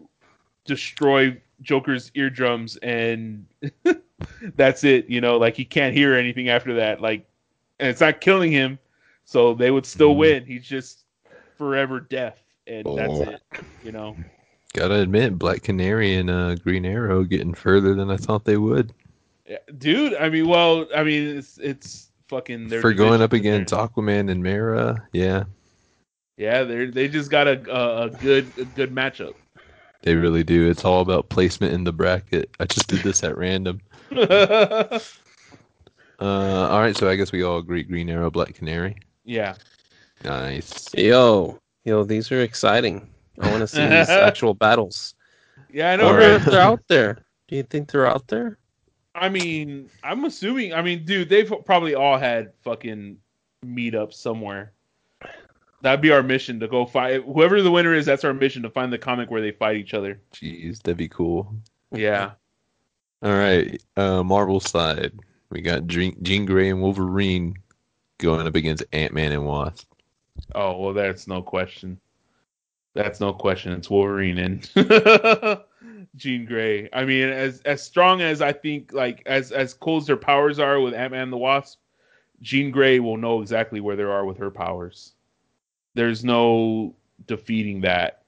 destroy Joker's eardrums and that's it. You know, like he can't hear anything after that. Like, and it's not killing him, so they would still Mhm. win. He's just forever deaf, and that's Oh. it. You know. Gotta admit, Black Canary and uh, Green Arrow getting further than I thought they would. Yeah, dude. I mean, well, I mean, it's it's fucking For going up against. Aquaman and Mera, yeah, Yeah, they they just got a, a a good a good matchup. They really do. It's all about placement in the bracket. I just did this at random. Uh, all right, so I guess we all agree Green Arrow, Black Canary. yeah. Nice. Yo, yo, these are exciting. I want to see these actual battles. Yeah, I I know, wonder right? if they're out there. Do you think they're out there? I mean, I'm assuming. I mean, dude, they've probably all had fucking meetups somewhere. That'd be our mission to go fight. Whoever the winner is, that's our mission to find the comic where they fight each other. Jeez, that'd be cool. Yeah. All right, uh, Marvel side, we got Jean, Jean Grey and Wolverine going up against Ant Man and Wasp. Oh well, that's no question. That's no question. It's Wolverine and Jean Grey. I mean, as as strong as I think, like as as cool as their powers are with Ant Man and the Wasp, Jean Grey will know exactly where they are with her powers. There's no defeating that.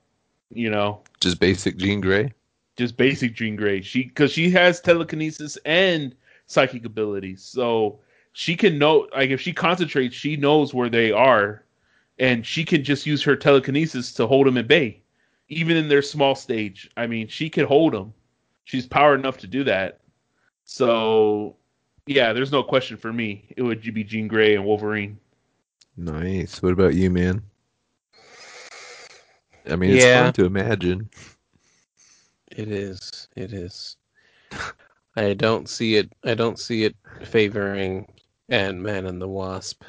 You know, Just basic Jean Grey. just basic Jean Grey. She because she has telekinesis and psychic abilities, so she can know. Like if she concentrates, she knows where they are, and she can just use her telekinesis to hold them at bay, even in their small stage. I mean, she could hold them. She's power enough to do that. So, yeah, there's no question for me. It would be Jean Grey and Wolverine. Nice. What about you, man? I mean, it's Yeah. fun to imagine. It is. It is. I don't see it. I don't see it favoring Ant Man and the Wasp.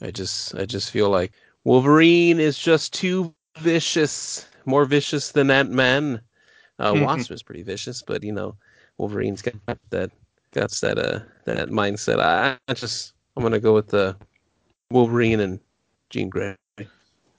I just. I just feel like Wolverine is just too vicious. More vicious than Ant Man. Uh, Wasp is pretty vicious, but you know, Wolverine's got that. Got that. Uh, that mindset. I, I just. I'm gonna go with the Wolverine and Jean Grey.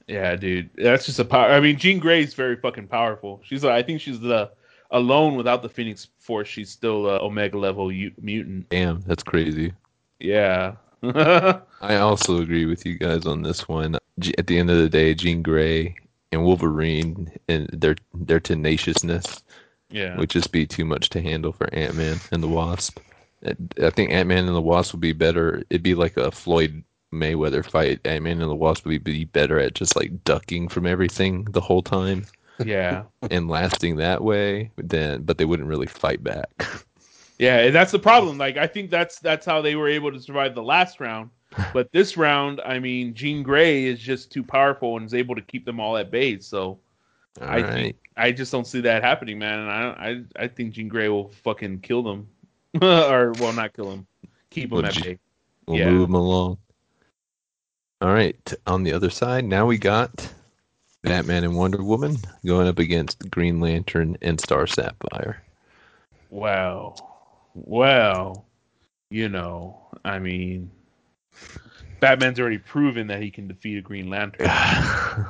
Yeah, dude, that's just a power. I mean, Jean Grey is very fucking powerful. She's, like, I think she's the alone without the Phoenix Force. She's still a Omega level u- mutant. Damn, that's crazy. Yeah. I also agree with you guys on this one. At the end of the day, Jean Grey and Wolverine and their their tenaciousness yeah. would just be too much to handle for Ant Man and the Wasp. I I think Ant Man and the Wasp would be better. It'd be like a Floyd Mayweather fight. Ant Man and the Wasp would be better at just like ducking from everything the whole time Yeah. and lasting that way. Then, but they wouldn't really fight back. Yeah, and that's the problem. Like I think that's that's how they were able to survive the last round. But this round, I mean, Jean Grey is just too powerful and is able to keep them all at bay. So All I right. think I just don't see that happening, man. And I I I think Jean Grey will fucking kill them, or well, not kill them, keep them Well, at bay. We'll Yeah. move them along. All right. On the other side, now we got Batman and Wonder Woman going up against Green Lantern and Star Sapphire. Wow. Well, you know, I mean, Batman's already proven that he can defeat a Green Lantern.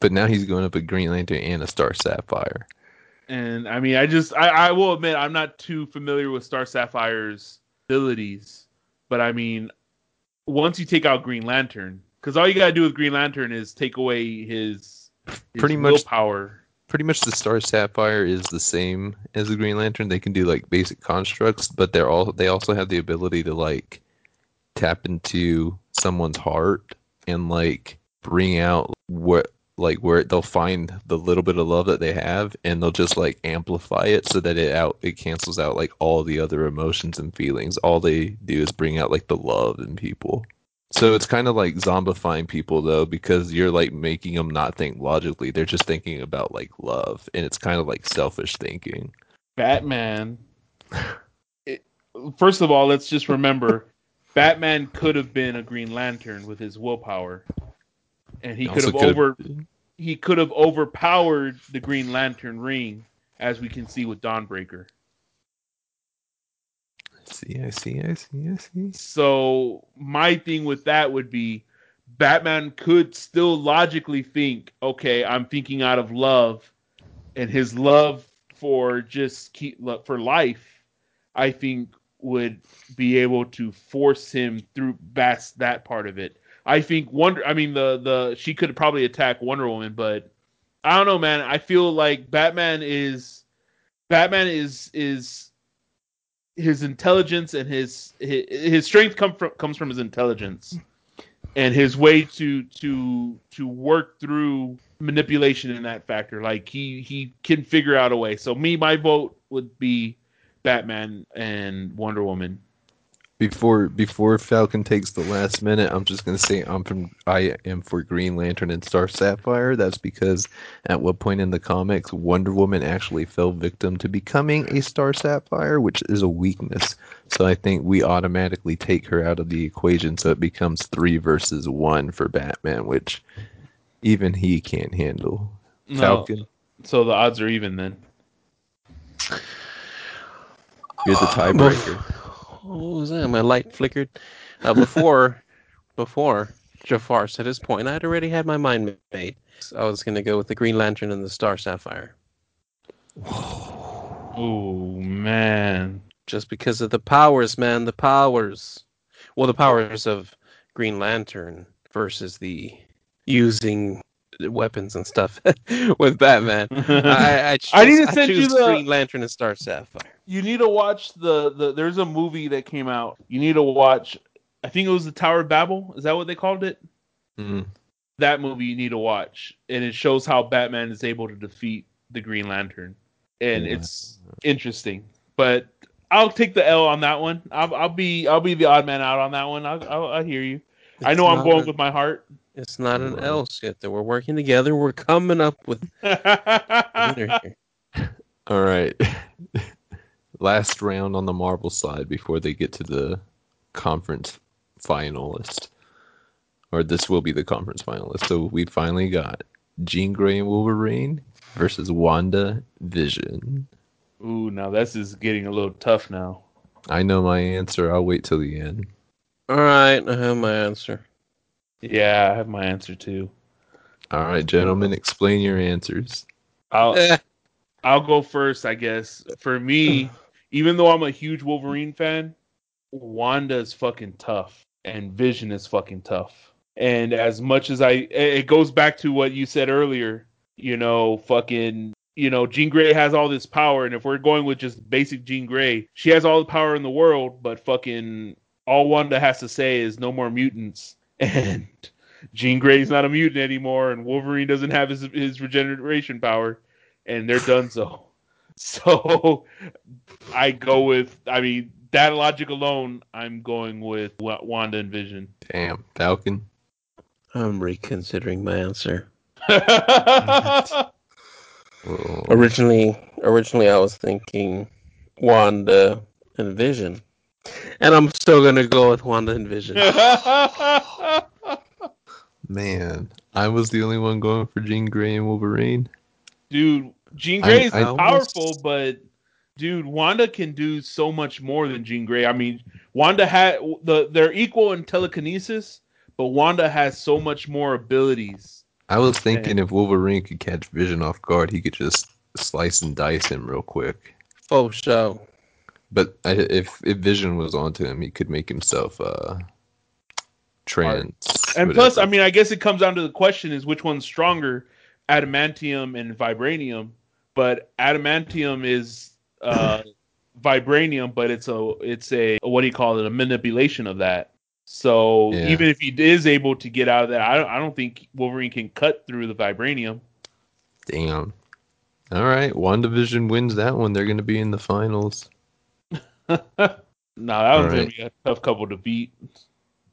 but now he's going up a Green Lantern and a Star Sapphire. And I mean, I just, I, I will admit, I'm not too familiar with Star Sapphire's abilities. But I mean, once you take out Green Lantern, because all you gotta do with Green Lantern is take away his, his Pretty much- willpower. Pretty much the Star Sapphire is the same as the Green Lantern. They can do like basic constructs, but they're all they also have the ability to like tap into someone's heart and like bring out what like where they'll find the little bit of love that they have and they'll just like amplify it so that it out it cancels out like all the other emotions and feelings. All they do is bring out like the love in people. So it's kind of like zombifying people though because you're like making them not think logically. They're just thinking about like love and it's kind of like selfish thinking. Batman. It, first of all, let's just remember, Batman could have been a Green Lantern with his willpower, and he could have over he could have overpowered the Green Lantern ring, as we can see with Dawnbreaker. see i see i see i see So my thing with that would be Batman could still logically think, okay, I'm thinking out of love, and his love for just keep for life, I think would be able to force him through past that part of it. I think Wonder. I mean, the the she could probably attack Wonder Woman, but I don't know, man. I feel like Batman is Batman is is his intelligence and his his, his strength come from comes from his intelligence and his way to to to work through manipulation in that factor. Like he he can figure out a way. So me, my vote would be Batman and Wonder Woman. Before before Falcon takes the last minute, I'm just gonna say I'm from I am for Green Lantern and Star Sapphire. That's because at what point in the comics Wonder Woman actually fell victim to becoming a Star Sapphire, which is a weakness. So I think we automatically take her out of the equation, so it becomes three versus one for Batman, which even he can't handle. No. Falcon, So the odds are even then. you're the tiebreaker. What was that? My light flickered. Uh, before, before Jafar said his point, I'd already had my mind made. I was going to go with the Green Lantern and the Star Sapphire, Oh man. just because of the powers, man. The powers. Well, the powers of Green Lantern versus the using weapons and stuff with Batman. I, I, choose, I need to send you choose the- Green Lantern and Star Sapphire. you need to watch the, the there's a movie that came out. You need to watch I think it was the Tower of Babel. Is that what they called it? Mm. That movie you need to watch. And it shows how Batman is able to defeat the Green Lantern. And Yeah. it's interesting. But I'll take the L on that one. I'll, I'll be I'll be the odd man out on that one. I'll, I'll, I hear you. I know I'm going a- with my heart. It's not an Wow. L shit that we're working together. We're coming up with a here. All right. Last round on the Marvel side before they get to the conference finalist. Or this will be the conference finalist. So we finally got Jean Grey and Wolverine versus Wanda Vision. Ooh, now this is getting a little tough now. I know my answer. I'll wait till the end. All right, I have my answer. Yeah, I have my answer too. All right, gentlemen, explain your answers. I'll Eh, I'll go first, I guess. For me, even though I'm a huge Wolverine fan, Wanda is fucking tough, and Vision is fucking tough. And as much as I, it goes back to what you said earlier. You know, fucking, you know, Jean Grey has all this power, and if we're going with just basic Jean Grey, she has all the power in the world, but fucking all Wanda has to say is no more mutants, and Jean Grey's not a mutant anymore, and Wolverine doesn't have his his regeneration power and they're done so. So I go with, I mean, that logic alone, I'm going with Wa- Wanda and Vision. Damn, Falcon. I'm reconsidering my answer. Originally, originally I was thinking Wanda and Vision, and I'm still gonna go with Wanda and Vision. man, I was the only one going for Jean Grey and Wolverine. dude, Jean Grey is I- I powerful, almost- but dude, Wanda can do so much more than Jean Grey. I mean, Wanda had the they're equal in telekinesis, but Wanda has so much more abilities. I was thinking if Wolverine could catch Vision off guard, he could just slice and dice him real quick. Oh, Faux show. But I, if if Vision was onto him, he could make himself uh trans. And plus, I mean, I guess it comes down to the question is which one's stronger, adamantium and vibranium. But adamantium is uh, vibranium, but it's a it's a what do you call it? A manipulation of that. So Yeah. even if he is able to get out of that, I don't, I don't think Wolverine can cut through the vibranium. damn. All right, WandaVision wins that one. They're going to be in the finals. No, that one's gonna be a tough couple to beat.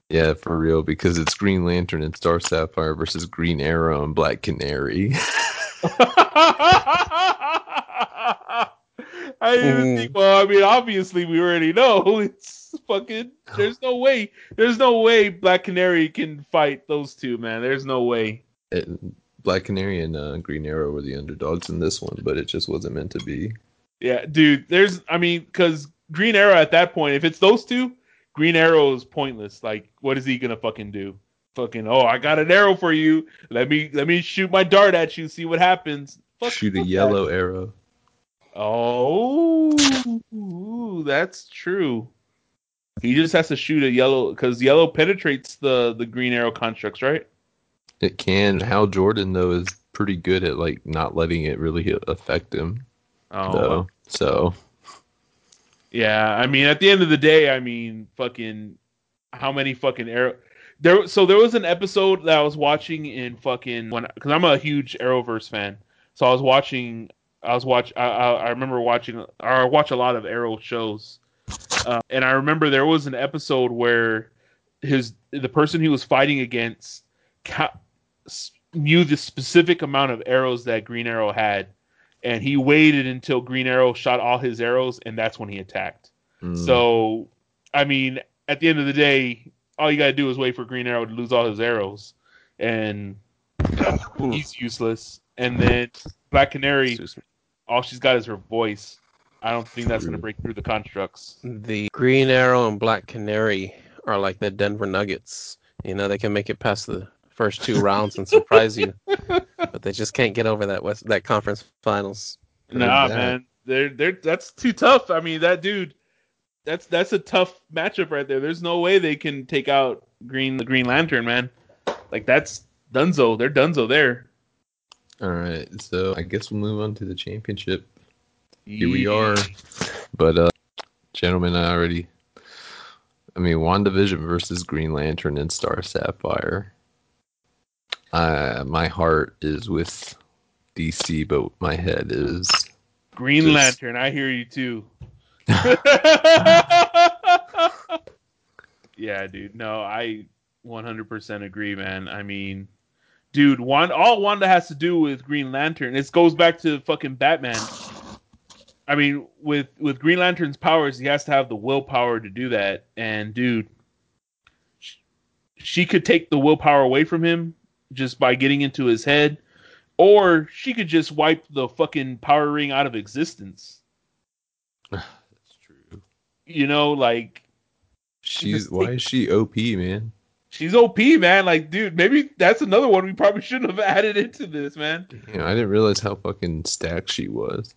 Yeah, for real, because it's Green Lantern and Star Sapphire versus Green Arrow and Black Canary. I didn't even think. Well, I mean, obviously, we already know it's fucking. There's no way. There's no way Black Canary can fight those two, man. There's no way. And Black Canary and uh, Green Arrow were the underdogs in this one, but it just wasn't meant to be. Yeah, dude. There's. I mean, because Green Arrow at that point, if it's those two, Green Arrow is pointless. Like, what is he gonna fucking do? Fucking. Oh, I got an arrow for you. Let me let me shoot my dart at you. See what happens. Fuck- Shoot a fuck that. yellow arrow. Oh, ooh, that's true. He just has to shoot a yellow because yellow penetrates the the green arrow constructs, right? It can. Hal Jordan though is pretty good at like not letting it really affect him. Oh, though. So yeah. I mean, at the end of the day, I mean, fucking, how many fucking arrow? There. So there was an episode that I was watching in fucking when because I'm a huge Arrowverse fan. So I was watching. I was watch. I, I, I remember watching. Or I watch a lot of Arrow shows, uh, and I remember there was an episode where his the person he was fighting against ca- knew the specific amount of arrows that Green Arrow had, and he waited until Green Arrow shot all his arrows, and that's when he attacked. mm, So, I mean, at the end of the day, all you gotta do is wait for Green Arrow to lose all his arrows, and he's useless. And then Black Canary, all she's got is her voice. I don't think that's gonna break through the constructs. The Green Arrow and Black Canary are like the Denver Nuggets. You know, they can make it past the first two rounds and surprise you, but they just can't get over that West that conference finals. Nah, that. man, they're they're that's too tough. I mean, that dude, that's that's a tough matchup right there. There's no way they can take out Green the Green Lantern, man. Like that's Dunzo. They're Dunzo there. all right. So I guess we'll move on to the championship. Here we are. But uh gentlemen, I already I mean WandaVision versus Green Lantern and Star Sapphire. Uh my heart is with DC, but my head is Green Just- Lantern. I hear you too. yeah, dude. No, I 100% agree, man. I mean, dude, all Wanda has to do with Green Lantern, this goes back to fucking Batman. I mean, with with Green Lantern's powers, he has to have the willpower to do that. And dude, sh- she could take the willpower away from him just by getting into his head, or she could just wipe the fucking power ring out of existence. That's true. You know, like She's why is she OP, man? she's OP, man. Like, dude, maybe that's another one we probably shouldn't have added into this, man. Know, I didn't realize how fucking stacked she was.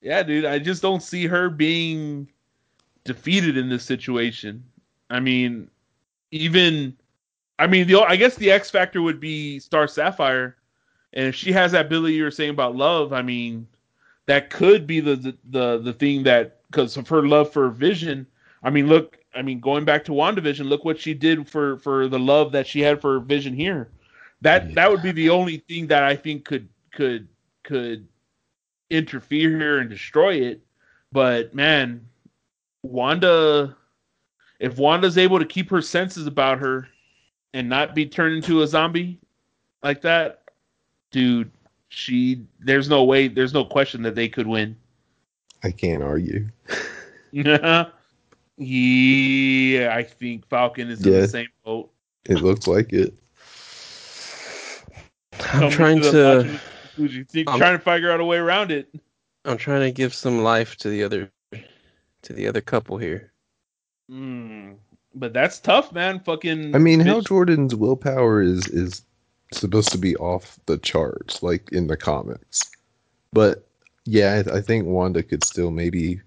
Yeah, dude, I just don't see her being defeated in this situation. I mean, even I mean, the I guess the X factor would be Star Sapphire, and if she has that ability you're saying about love, I mean, that could be the the the, the thing that because of her love for Vision. I mean, look, I mean, going back to WandaVision, look what she did for for the love that she had for Vision here. That that would be the only thing that I think could could could interfere here and destroy it. But man, Wanda, if Wanda's able to keep her senses about her and not be turned into a zombie like that, dude, she there's no way, there's no question that they could win. I can't argue. yeah, Yeah. I think Falcon is in the same boat. It looks like it. I'm trying Coming the to logical. See, I'm- trying to figure out a way around it. I'm trying to give some life to the other to the other couple here. Mm, but that's tough, man. Fucking. I mean, Hal bitch- Jordan's willpower is is supposed to be off the charts, like in the comics. But yeah, I, I think Wanda could still maybe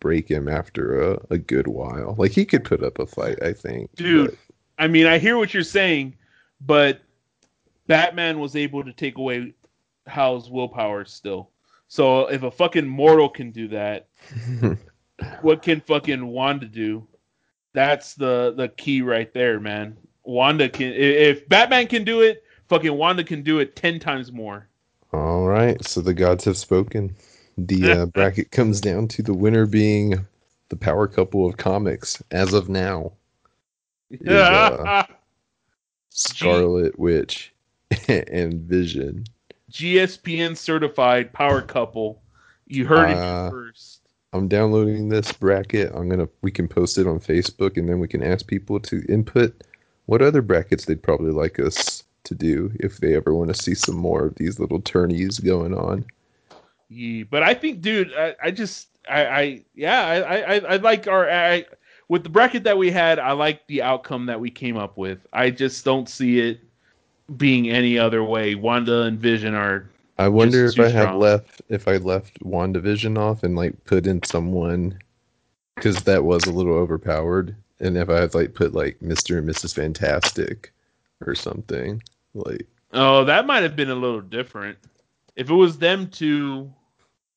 break him after a, a good while. Like he could put up a fight, I think. Dude. but- I mean, I hear what you're saying, but Batman was able to take away Hal's willpower still. So if a fucking mortal can do that, what can fucking Wanda do? That's the the key right there, man. Wanda can if Batman can do it, fucking Wanda can do it 10 times more. All right, so the gods have spoken. The uh, bracket comes down to the winner being the power couple of comics as of now. Is, uh, Scarlet Witch and Vision. GSPN certified power couple. You heard it Uh, here first. I'm downloading this bracket. I'm gonna we can post it on Facebook and then we can ask people to input what other brackets they'd probably like us to do if they ever want to see some more of these little tourneys going on. Yeah, but I think, dude, I, I just, I, I, yeah, I, I, I like our, I, with the bracket that we had, I like the outcome that we came up with. I just don't see it being any other way. Wanda and Vision are I wonder if I had strong. left if I left WandaVision off and like put in someone because that was a little overpowered, and if I had like put like Mister and Mrs. Fantastic or something like Oh, that might have been a little different. If it was them two,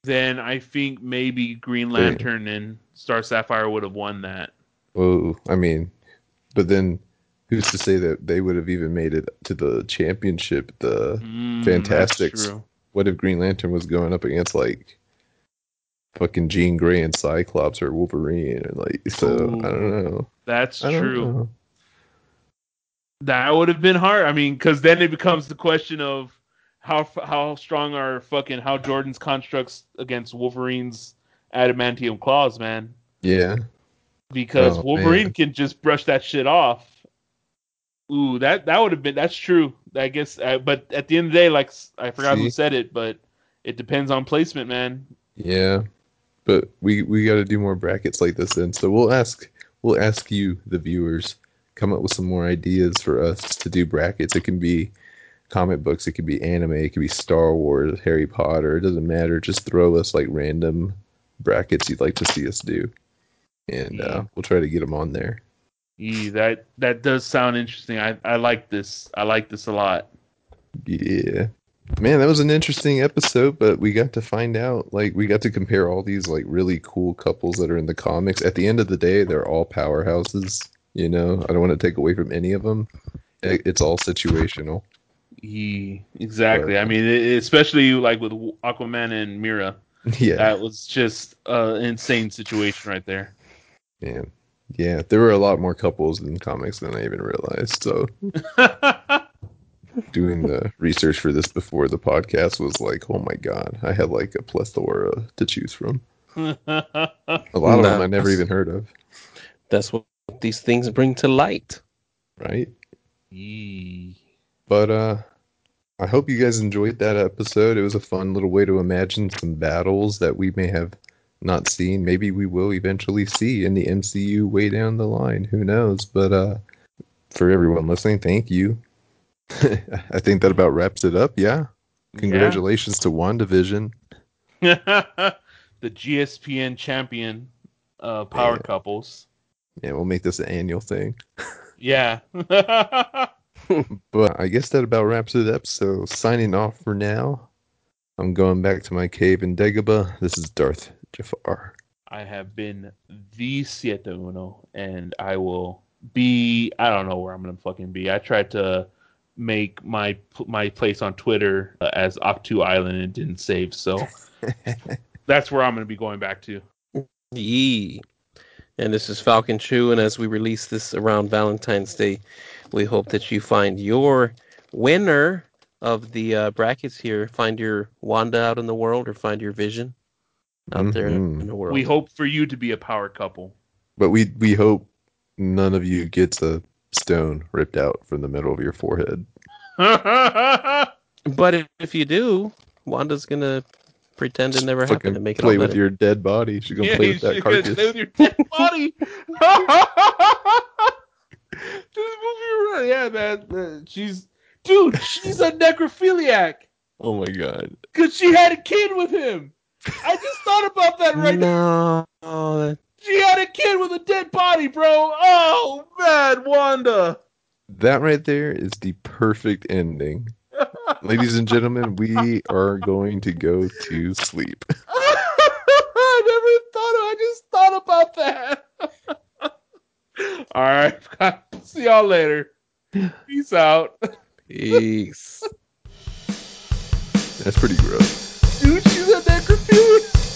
then I think maybe Green Yeah. Lantern and Star Sapphire would have won that. oh, I mean, but then who's to say that they would have even made it to the championship? The Mm, Fantastics. What if Green Lantern was going up against like fucking Jean Grey and Cyclops or Wolverine and like so I don't know. That's don't true. know. That would have been hard. I mean, because then it becomes the question of how how strong are fucking Hal Jordan's constructs against Wolverine's adamantium claws, man. Yeah. Because Oh, Wolverine man. can just brush that shit off. Ooh, that that would have been that's true. I guess, uh, but at the end of the day, like I forgot who said it, but it depends on placement, man. Yeah, but we we got to do more brackets like this then. So we'll ask we'll ask you the viewers come up with some more ideas for us to do brackets. It can be comic books, it could be anime, it could be Star Wars, Harry Potter. It doesn't matter. Just throw us like random brackets you'd like to see us do, and uh, we'll try to get them on there. Yee, that that does sound interesting. I I like this. I like this a lot. Yeah. Man, that was an interesting episode, but we got to find out, like, we got to compare all these, like, really cool couples that are in the comics. At the end of the day, they're all powerhouses, you know? I don't want to take away from any of them. It's all situational. Yee, exactly. But- I mean, especially like with Aquaman and Mera, yeah. that was just uh, an insane situation right there. Yeah. Yeah. There were a lot more couples in comics than I even realized. So, doing the research for this before the podcast was like, oh my God, I had, like, a plethora to choose from. A lot of them I never even heard of, That's what these things bring to light. right? Yee. But uh I hope you guys enjoyed that episode. It was a fun little way to imagine some battles that we may have not seen. Maybe we will eventually see in the MCU way down the line. Who knows? But uh for everyone listening, thank you. I think that about wraps it up. Yeah. Congratulations to WandaVision. the GSPN champion uh, power Yeah. couples. Yeah, we'll make this an annual thing. Yeah. But I guess that about wraps it up. So signing off for now. I'm going back to my cave in Dagobah. This is Darth Jafar. I have been the Siete Uno, and I will be. I don't know where I'm gonna fucking be. I tried to make my my place on Twitter uh, as Octu Island and didn't save, so that's where I'm gonna be going back to. Yee. And this is Falcon Chew, and as we release this around Valentine's Day, we hope that you find your winner of the uh, brackets here. Find your Wanda out in the world, or find your Vision out there Mhm. in the world. We hope for you to be a power couple. But we we hope none of you gets a stone ripped out from the middle of your forehead. But if, if you do, Wanda's gonna pretend it never happened Fucking and make it play all with better. your dead body. She's gonna yeah, play you with that carcass. play with your dead body. Just move you around. Yeah, man. She's dude. She's a necrophiliac Oh my god. because she had a kid with him. I just thought about that right now. no, that- She had a kid with a dead body, bro. Oh man, Wanda. That right there is the perfect ending. Ladies and gentlemen, we are going to go to sleep. I never thought. I just thought about that. All right. See y'all later. Peace out. peace. That's pretty gross. Dude, she's a necrophiliac.